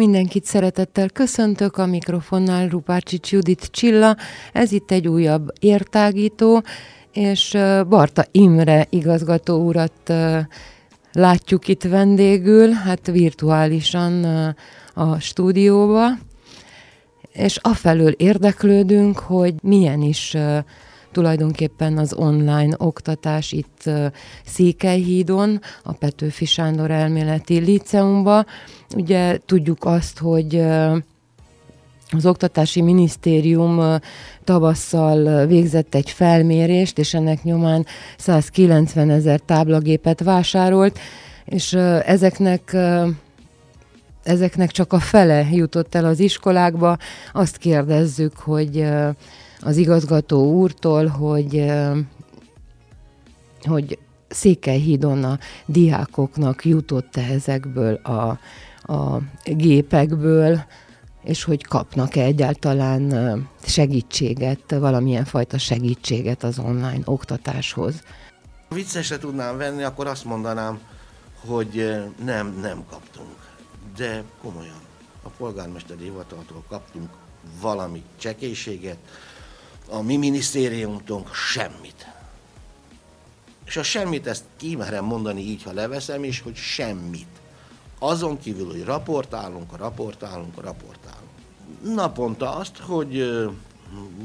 Mindenkit szeretettel köszöntök, a mikrofonnál Rupácsics Judit Csilla, ez itt egy újabb értágító, és Barta Imre igazgató urat látjuk itt vendégül, hát virtuálisan a stúdióba, és afelől érdeklődünk, hogy milyen is tulajdonképpen az online oktatás itt Székelyhídon, a Petőfi Sándor elméleti liceumban. Ugye tudjuk azt, hogy az Oktatási Minisztérium tavasszal végzett egy felmérést, és ennek nyomán 190 ezer táblagépet vásárolt, és ezeknek ezeknek csak a fele jutott el az iskolákba. Azt kérdezzük, hogy az igazgató úrtól, hogy, hogy Székelyhídon a diákoknak jutott-e ezekből a, a gépekből, és hogy kapnak-e egyáltalán segítséget, valamilyen fajta segítséget az online oktatáshoz. Ha viccesre tudnám venni, akkor azt mondanám, hogy nem, nem kaptunk. De komolyan, a polgármesteri hivataltól kaptunk valami csekélységet, a mi minisztériumtunk semmit. És a semmit, ezt kimerem mondani így, ha leveszem is, hogy semmit. Azon kívül, hogy raportálunk, raportálunk, raportálunk. Naponta azt, hogy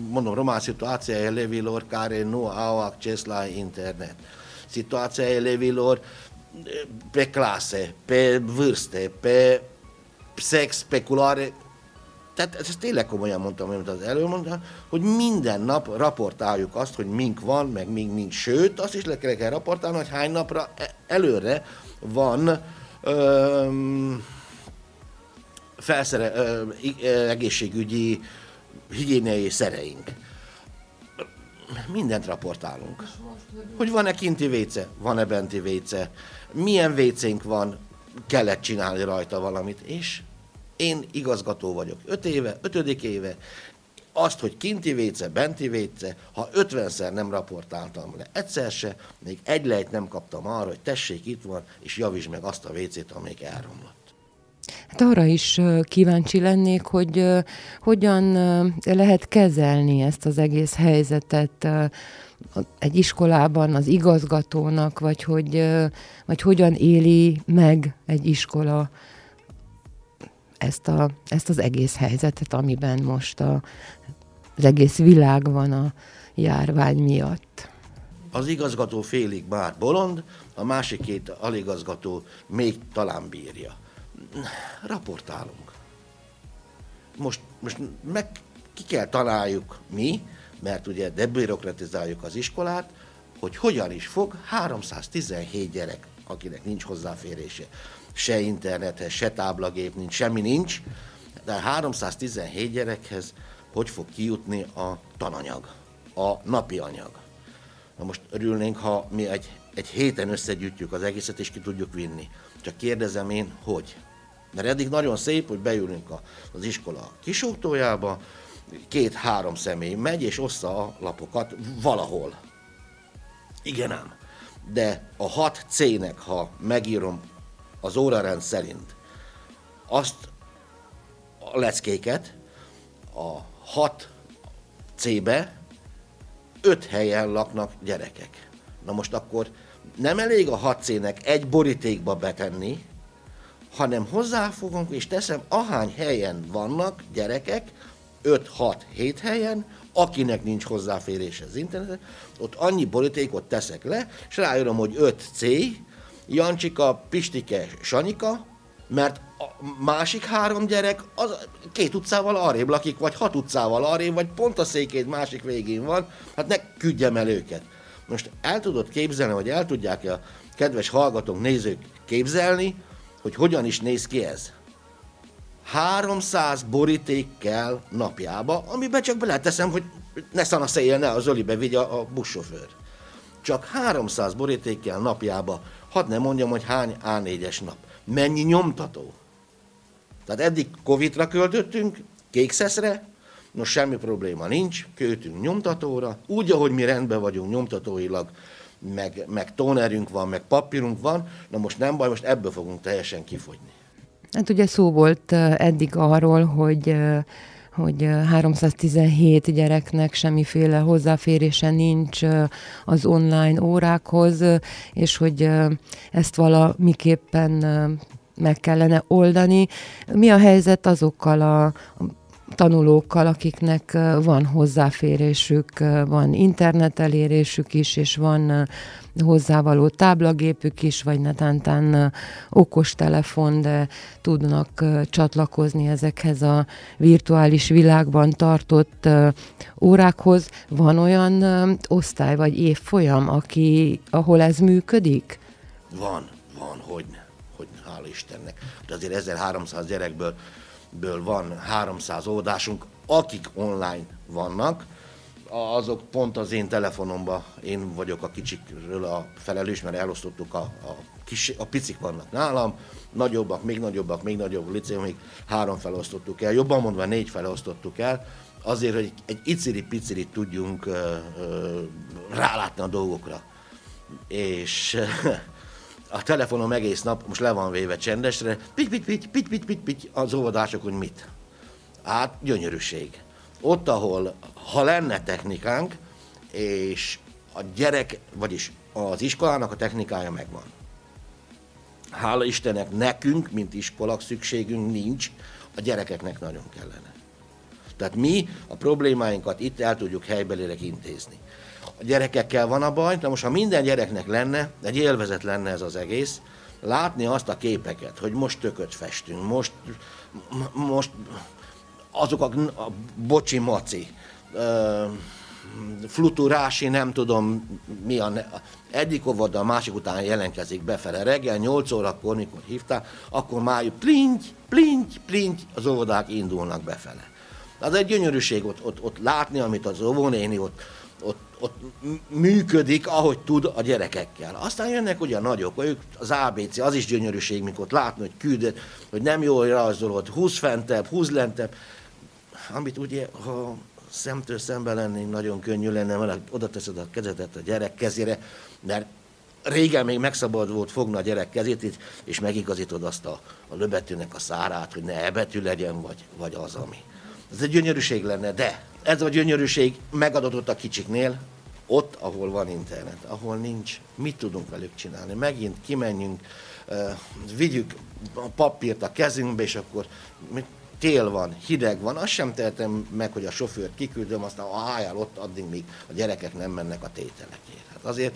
mondom, román situația elevilor care nu au acces la internet. Situația elevilor pe clase, pe vârste, pe sex, pe culoare, tehát ezt tényleg komolyan mondtam, amit az előbb mondtam, hogy minden nap raportáljuk azt, hogy mink van, meg mink nincs. Sőt, azt is le kell, kell raportálni, hogy hány napra e- előre van öm, felszere, öm, egészségügyi, higiéniai szereink. Mindent raportálunk. Hogy van-e kinti véce, van-e benti véce, milyen vécénk van, kellett csinálni rajta valamit, és én igazgató vagyok. Öt éve, ötödik éve, azt, hogy kinti véce, benti véce, ha ötvenszer nem raportáltam le egyszer se, még egy lejt nem kaptam arra, hogy tessék, itt van, és javítsd meg azt a vécét, amelyik elromlott. Hát arra is kíváncsi lennék, hogy hogyan lehet kezelni ezt az egész helyzetet egy iskolában az igazgatónak, vagy hogy vagy hogyan éli meg egy iskola ezt, a, ezt az egész helyzetet, amiben most a, az egész világ van a járvány miatt. Az igazgató félig már bolond, a másik két aligazgató még talán bírja. Raportálunk. Most, most meg ki kell találjuk mi, mert ugye debürokratizáljuk az iskolát, hogy hogyan is fog 317 gyerek, akinek nincs hozzáférése se internethez, se táblagép nincs, semmi nincs, de 317 gyerekhez hogy fog kijutni a tananyag, a napi anyag. Na most örülnénk, ha mi egy, egy héten összegyűjtjük az egészet, és ki tudjuk vinni. Csak kérdezem én, hogy? Mert eddig nagyon szép, hogy beülünk a, az iskola kisútójába, két-három személy megy, és ossza a lapokat valahol. Igen ám. De a 6 C-nek, ha megírom az órarend szerint azt a leckéket a 6 C-be 5 helyen laknak gyerekek. Na most akkor nem elég a 6 C-nek egy borítékba betenni, hanem hozzáfogunk és teszem, ahány helyen vannak gyerekek, 5-6-7 helyen, akinek nincs hozzáférés az internetre, ott annyi borítékot teszek le, és rájön, hogy 5 C, Jancsika, Pistike, Sanyika, mert a másik három gyerek az két utcával arrébb lakik, vagy hat utcával arrébb, vagy pont a székét másik végén van, hát ne küldjem el őket. Most el tudod képzelni, hogy el tudják a kedves hallgatók, nézők képzelni, hogy hogyan is néz ki ez. 300 boríték kell napjába, amiben csak beleteszem, hogy ne szanaszéjjel, ne az ölibe vigye a, buszsofőr. Csak 300 borítékkel napjába, hadd ne mondjam, hogy hány A4-es nap. Mennyi nyomtató? Tehát eddig Covid-ra költöttünk, kékszeszre, most semmi probléma nincs, költünk nyomtatóra, úgy, ahogy mi rendben vagyunk nyomtatóilag, meg, meg tónerünk van, meg papírunk van, na most nem baj, most ebből fogunk teljesen kifogyni. Hát ugye szó volt eddig arról, hogy hogy 317 gyereknek semmiféle hozzáférése nincs az online órákhoz, és hogy ezt valamiképpen meg kellene oldani. Mi a helyzet azokkal a tanulókkal, akiknek van hozzáférésük, van internet elérésük is, és van hozzávaló táblagépük is, vagy netántán okostelefon, de tudnak csatlakozni ezekhez a virtuális világban tartott órákhoz. Van olyan osztály vagy évfolyam, aki, ahol ez működik? Van, van, hogy, hogy hála Istennek. De azért 1300 gyerekből ből van 300 óvodásunk, akik online vannak, azok pont az én telefonomban, én vagyok a kicsikről a felelős, mert elosztottuk a, a, kis, a picik vannak nálam, nagyobbak, még nagyobbak, még nagyobb licéumig három felosztottuk el, jobban mondva négy felosztottuk el, azért, hogy egy iciri-piciri tudjunk ö, ö, rálátni a dolgokra. És a telefonom egész nap most le van véve csendesre, pitty pitty pitty pitty pitty pitty pitty az óvodások, hogy mit. Hát gyönyörűség. Ott, ahol, ha lenne technikánk, és a gyerek, vagyis az iskolának a technikája megvan. Hála Istennek nekünk, mint iskolak szükségünk nincs, a gyerekeknek nagyon kellene. Tehát mi a problémáinkat itt el tudjuk helybelileg intézni a gyerekekkel van a baj, de most ha minden gyereknek lenne, egy élvezet lenne ez az egész, látni azt a képeket, hogy most tököt festünk, most, most azok a, a bocsi maci, uh, fluturási, nem tudom mi a... Ne, egyik óvoda a másik után jelentkezik befele. Reggel 8 órakor, mikor hívták, akkor már plinty, plinty, plinty, az óvodák indulnak befele. Az egy gyönyörűség ott, ott, ott látni, amit az óvónéni ott, ott, ott működik, ahogy tud a gyerekekkel. Aztán jönnek ugye a nagyok, ők az ABC, az is gyönyörűség, mikor látni, hogy küldet, hogy nem jól rajzolod, húz fentebb, húz lentebb, amit ugye, ha szemtől szemben lennénk, nagyon könnyű lenne, mert oda teszed a kezedet a gyerek kezére, mert régen még megszabad volt fogni a gyerek kezét, és megigazítod azt a, a löbetűnek a szárát, hogy ne ebetű legyen, vagy, vagy az, ami. Ez egy gyönyörűség lenne, de ez a gyönyörűség megadatott a kicsiknél, ott, ahol van internet, ahol nincs, mit tudunk velük csinálni? Megint kimenjünk, vigyük a papírt a kezünkbe, és akkor tél van, hideg van, azt sem tehetem meg, hogy a sofőrt kiküldöm, aztán a hájál ott addig, míg a gyerekek nem mennek a tételekért. Hát azért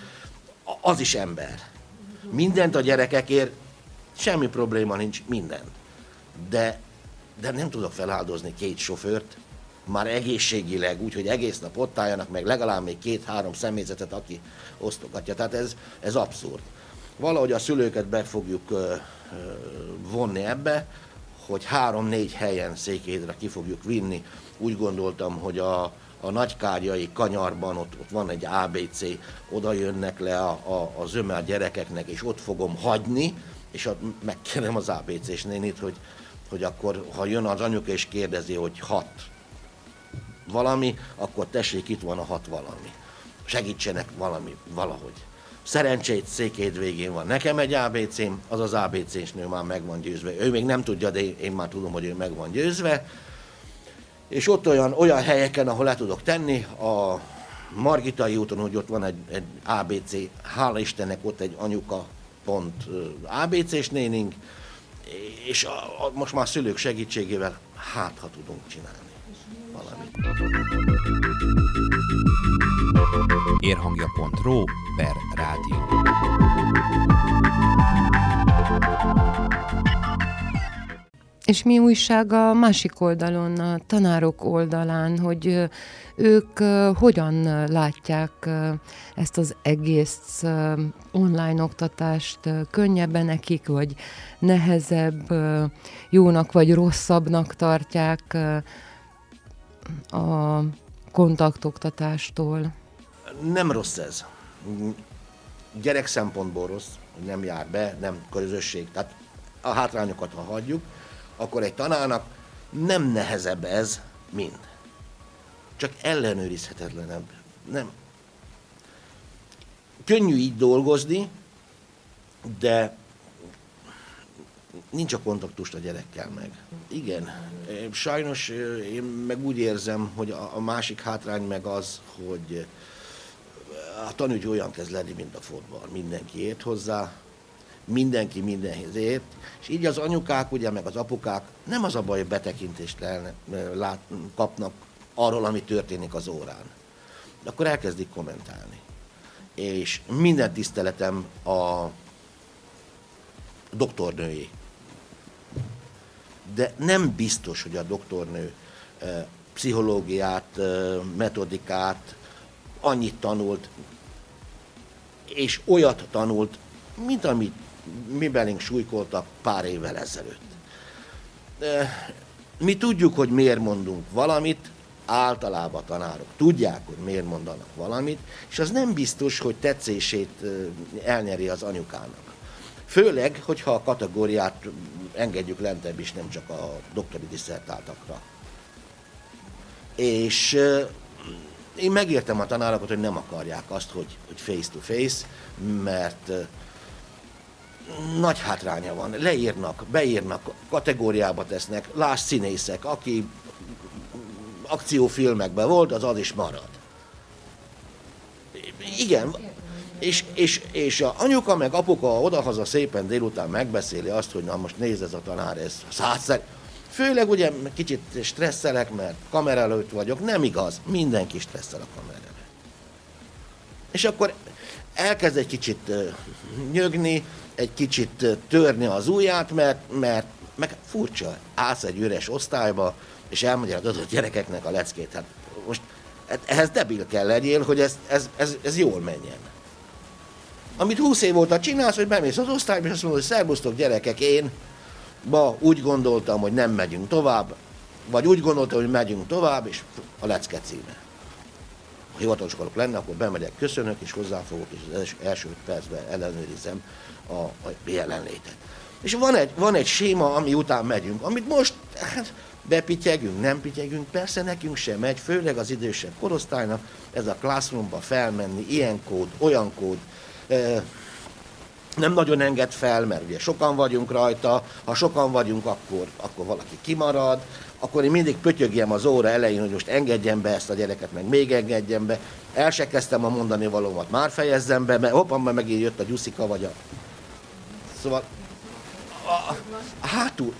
az is ember. Mindent a gyerekekért, semmi probléma nincs, minden. De, de nem tudok feláldozni két sofőrt, már egészségileg, úgyhogy egész nap ott álljanak, meg legalább még két-három személyzetet, aki osztogatja. Tehát ez, ez abszurd. Valahogy a szülőket be fogjuk ö, ö, vonni ebbe, hogy három-négy helyen Székédre ki fogjuk vinni. Úgy gondoltam, hogy a, a nagykárjai kanyarban ott, ott van egy ABC, oda jönnek le a, a, az ömel gyerekeknek, és ott fogom hagyni, és ott megkérem az ABC-s nénit, hogy, hogy akkor, ha jön az anyuka és kérdezi, hogy hat valami, akkor tessék, itt van a hat valami. Segítsenek valami, valahogy. Szerencsét székéd végén van. Nekem egy ABC-m, az az ABC-s nő már meg van győzve. Ő még nem tudja, de én már tudom, hogy ő meg van győzve. És ott olyan, olyan helyeken, ahol le tudok tenni, a Margitai úton, hogy ott van egy, egy ABC, hála Istennek ott egy anyuka pont ABC-s nénink, és a, a, most már szülők segítségével hát, ha tudunk csinálni valamit. Érhangja.ro per rádió. És mi újság a másik oldalon, a tanárok oldalán, hogy ők hogyan látják ezt az egész online oktatást, könnyebben nekik, vagy nehezebb, jónak vagy rosszabbnak tartják, a kontaktoktatástól? Nem rossz ez. Gyerek szempontból rossz, hogy nem jár be, nem közösség. Tehát a hátrányokat, ha hagyjuk, akkor egy tanárnak nem nehezebb ez, mint. Csak ellenőrizhetetlenebb. Nem. Könnyű így dolgozni, de nincs a kontaktust a gyerekkel meg. Igen, sajnos én meg úgy érzem, hogy a másik hátrány meg az, hogy a tanügy olyan kezd lenni, mint a fotball. Mindenki ért hozzá, mindenki mindenhez ért, és így az anyukák, ugye, meg az apukák nem az a baj, hogy betekintést lelne, lát, kapnak arról, ami történik az órán. De akkor elkezdik kommentálni. És minden tiszteletem a doktornői. De nem biztos, hogy a doktornő pszichológiát, metodikát annyit tanult, és olyat tanult, mint amit mi belénk súlykoltak pár évvel ezelőtt. Mi tudjuk, hogy miért mondunk valamit, általában tanárok tudják, hogy miért mondanak valamit, és az nem biztos, hogy tetszését elnyeri az anyukának. Főleg, hogyha a kategóriát engedjük lentebb is, nem csak a doktori diszertáltakra. És én megértem a tanárokat, hogy nem akarják azt, hogy, hogy face to face, mert nagy hátránya van. Leírnak, beírnak, kategóriába tesznek, láss színészek, aki akciófilmekben volt, az az is marad. Igen, és, és, és a anyuka meg apuka odahaza szépen délután megbeszéli azt, hogy na most nézd ez a tanár, ez százszer. Főleg ugye kicsit stresszelek, mert kamera előtt vagyok. Nem igaz, mindenki stresszel a kamera előtt. És akkor elkezd egy kicsit nyögni, egy kicsit törni az ujját, mert, mert meg furcsa, állsz egy üres osztályba, és elmagyarázod a gyerekeknek a leckét. Hát most hát ehhez debil kell legyél, hogy ez, ez, ez, ez jól menjen. Amit 20 év óta csinálsz, hogy bemész az osztályba, és azt mondod, hogy szervusztok gyerekek, én ma úgy gondoltam, hogy nem megyünk tovább, vagy úgy gondoltam, hogy megyünk tovább, és a lecke címe. Ha hivatalos akarok lenni, akkor bemegyek, köszönök, és hozzáfogok, és az első percben ellenőrizem a, a jelenlétet. És van egy, van egy séma, ami után megyünk, amit most hát, bepityegünk, nem pityegünk, persze nekünk sem megy, főleg az idősebb korosztálynak, ez a classroomba felmenni, ilyen kód, olyan kód, nem nagyon enged fel, mert ugye sokan vagyunk rajta, ha sokan vagyunk, akkor, akkor valaki kimarad, akkor én mindig pötyögjem az óra elején, hogy most engedjem be ezt a gyereket, meg még engedjem be. El se kezdtem a mondani valómat, már fejezzem be, mert hoppam, már megint jött a gyuszika vagy a... Szóval a, hátul,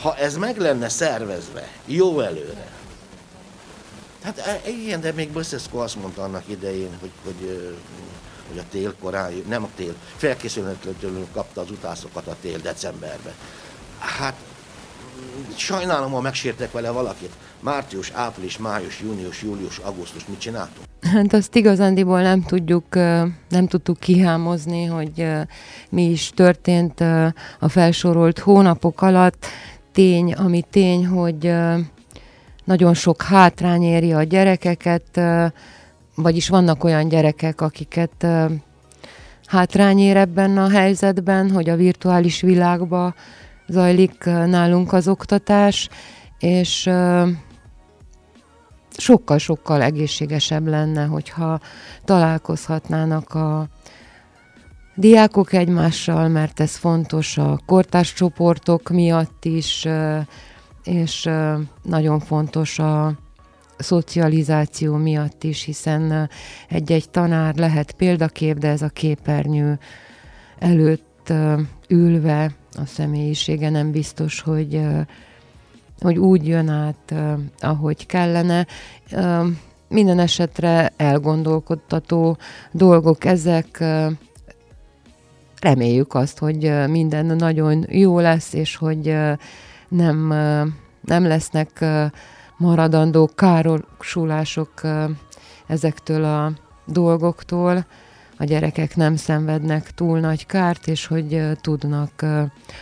ha ez meg lenne szervezve, jó előre, Hát e, igen, de még Böszeszko azt mondta annak idején, hogy, hogy hogy a tél korán, nem a tél, felkészületlenül kapta az utászokat a tél decemberben. Hát sajnálom, ha megsértek vele valakit. Március, április, május, június, július, augusztus, mit csináltunk? Hát azt igazándiból nem tudjuk, nem tudtuk kihámozni, hogy mi is történt a felsorolt hónapok alatt. Tény, ami tény, hogy nagyon sok hátrány éri a gyerekeket, vagyis vannak olyan gyerekek, akiket hátrány ér ebben a helyzetben, hogy a virtuális világba zajlik nálunk az oktatás, és sokkal-sokkal egészségesebb lenne, hogyha találkozhatnának a diákok egymással, mert ez fontos a kortárs csoportok miatt is, és nagyon fontos a szocializáció miatt is, hiszen egy-egy tanár lehet példakép, de ez a képernyő előtt ülve a személyisége nem biztos, hogy, hogy úgy jön át, ahogy kellene. Minden esetre elgondolkodtató dolgok ezek, reméljük azt, hogy minden nagyon jó lesz, és hogy nem, nem lesznek maradandó károsulások ezektől a dolgoktól, a gyerekek nem szenvednek túl nagy kárt, és hogy tudnak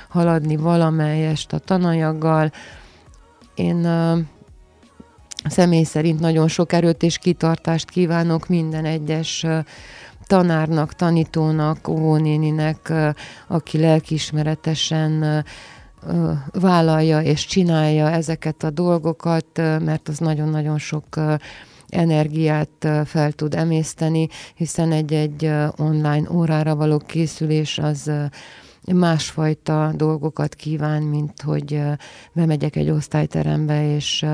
haladni valamelyest a tananyaggal. Én személy szerint nagyon sok erőt és kitartást kívánok minden egyes tanárnak, tanítónak, óvónéninek, aki lelkismeretesen vállalja és csinálja ezeket a dolgokat, mert az nagyon-nagyon sok energiát fel tud emészteni, hiszen egy-egy online órára való készülés az másfajta dolgokat kíván, mint hogy bemegyek egy osztályterembe, és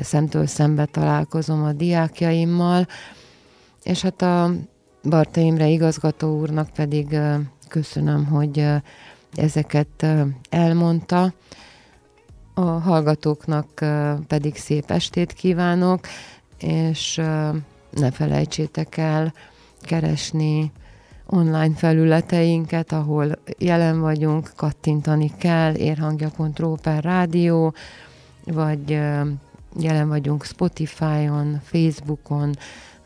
szemtől szembe találkozom a diákjaimmal, és hát a Barta Imre igazgató úrnak pedig köszönöm, hogy ezeket elmondta. A hallgatóknak pedig szép estét kívánok, és ne felejtsétek el keresni online felületeinket, ahol jelen vagyunk, kattintani kell, érhangja.ro per rádió, vagy jelen vagyunk Spotify-on, Facebookon,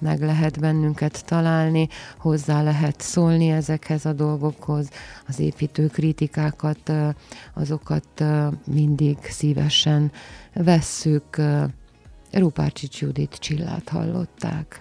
meg lehet bennünket találni, hozzá lehet szólni ezekhez a dolgokhoz, az építő kritikákat, azokat mindig szívesen vesszük. Rupárcsics Judit Csillát hallották.